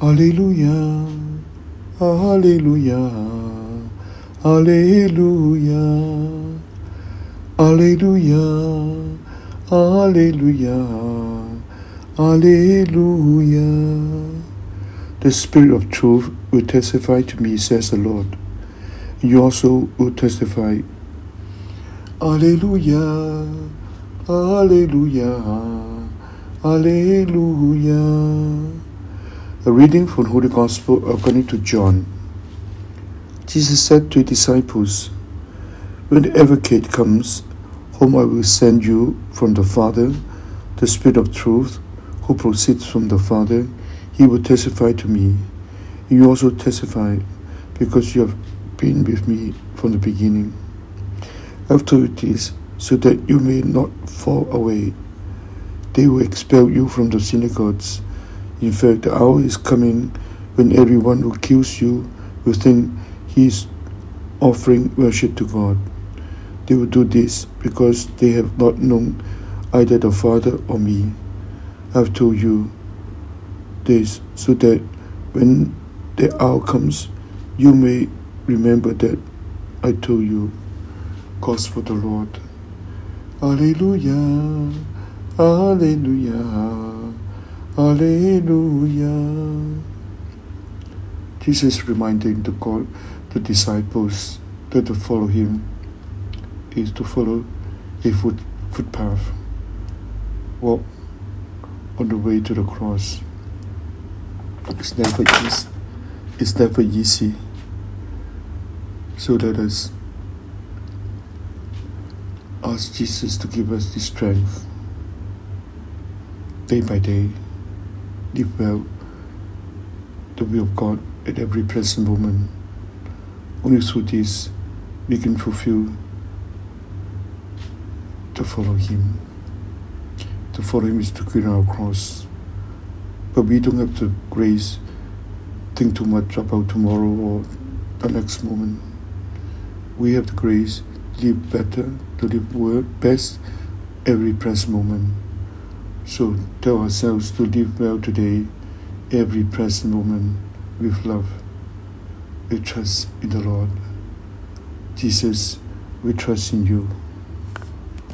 Alleluia, Alleluia, Alleluia, Alleluia, Alleluia, Alleluia. The Spirit of truth will testify to me, says the Lord. You also will testify. Alleluia, Alleluia, Alleluia. A reading from Holy Gospel according to John. Jesus said to his disciples, When the advocate comes, whom I will send you from the Father, the Spirit of truth, who proceeds from the Father, he will testify to me. You also testify, because you have been with me from the beginning. After it is, so that you may not fall away. They will expel you from the synagogues. In fact, the hour is coming when everyone who kills you will think he is offering worship to God. They will do this because they have not known either the Father or me. I have told you this so that when the hour comes, you may remember that I told you. Gospel the Lord. Alleluia, Alleluia, Alleluia. Jesus reminding the God, the disciples that to follow him is to follow a foot, footpath. Walk on the way to the cross. It's never easy. It's never easy. So let us ask Jesus to give us the strength day by day, live well the will of God at every present moment. Only through this we can fulfill to follow Him. To follow Him is to carry our cross. But we don't have the grace think too much about tomorrow or the next moment. We have the grace to live better, to live well, best every present moment. So tell ourselves to live well today, every present moment with love. We trust in the Lord. Jesus, we trust in you.